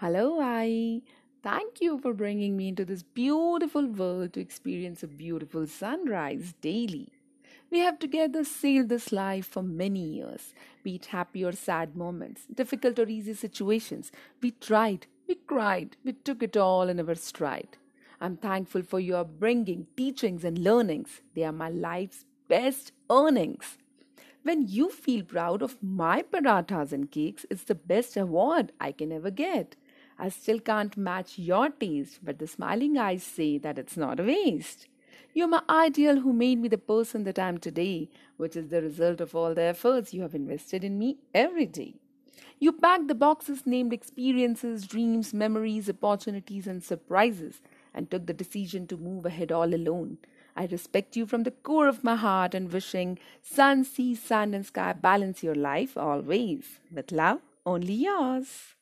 Hello, Aai. Thank you for bringing me into this beautiful world to experience a beautiful sunrise daily. We have together sailed this life for many years, be it happy or sad moments, difficult or easy situations. We tried, we cried, we took it all in our stride. I'm thankful for your bringing, teachings, and learnings. They are my life's best earnings. When you feel proud of my parathas and cakes, it's the best award I can ever get. I still can't match your taste, but the smiling eyes say that it's not a waste. You're my ideal who made me the person that I am today, which is the result of all the efforts you have invested in me every day. You packed the boxes named experiences, dreams, memories, opportunities, and surprises, and took the decision to move ahead all alone. I respect you from the core of my heart and wishing sun, sea, sand, and sky balance your life always. With love, only yours.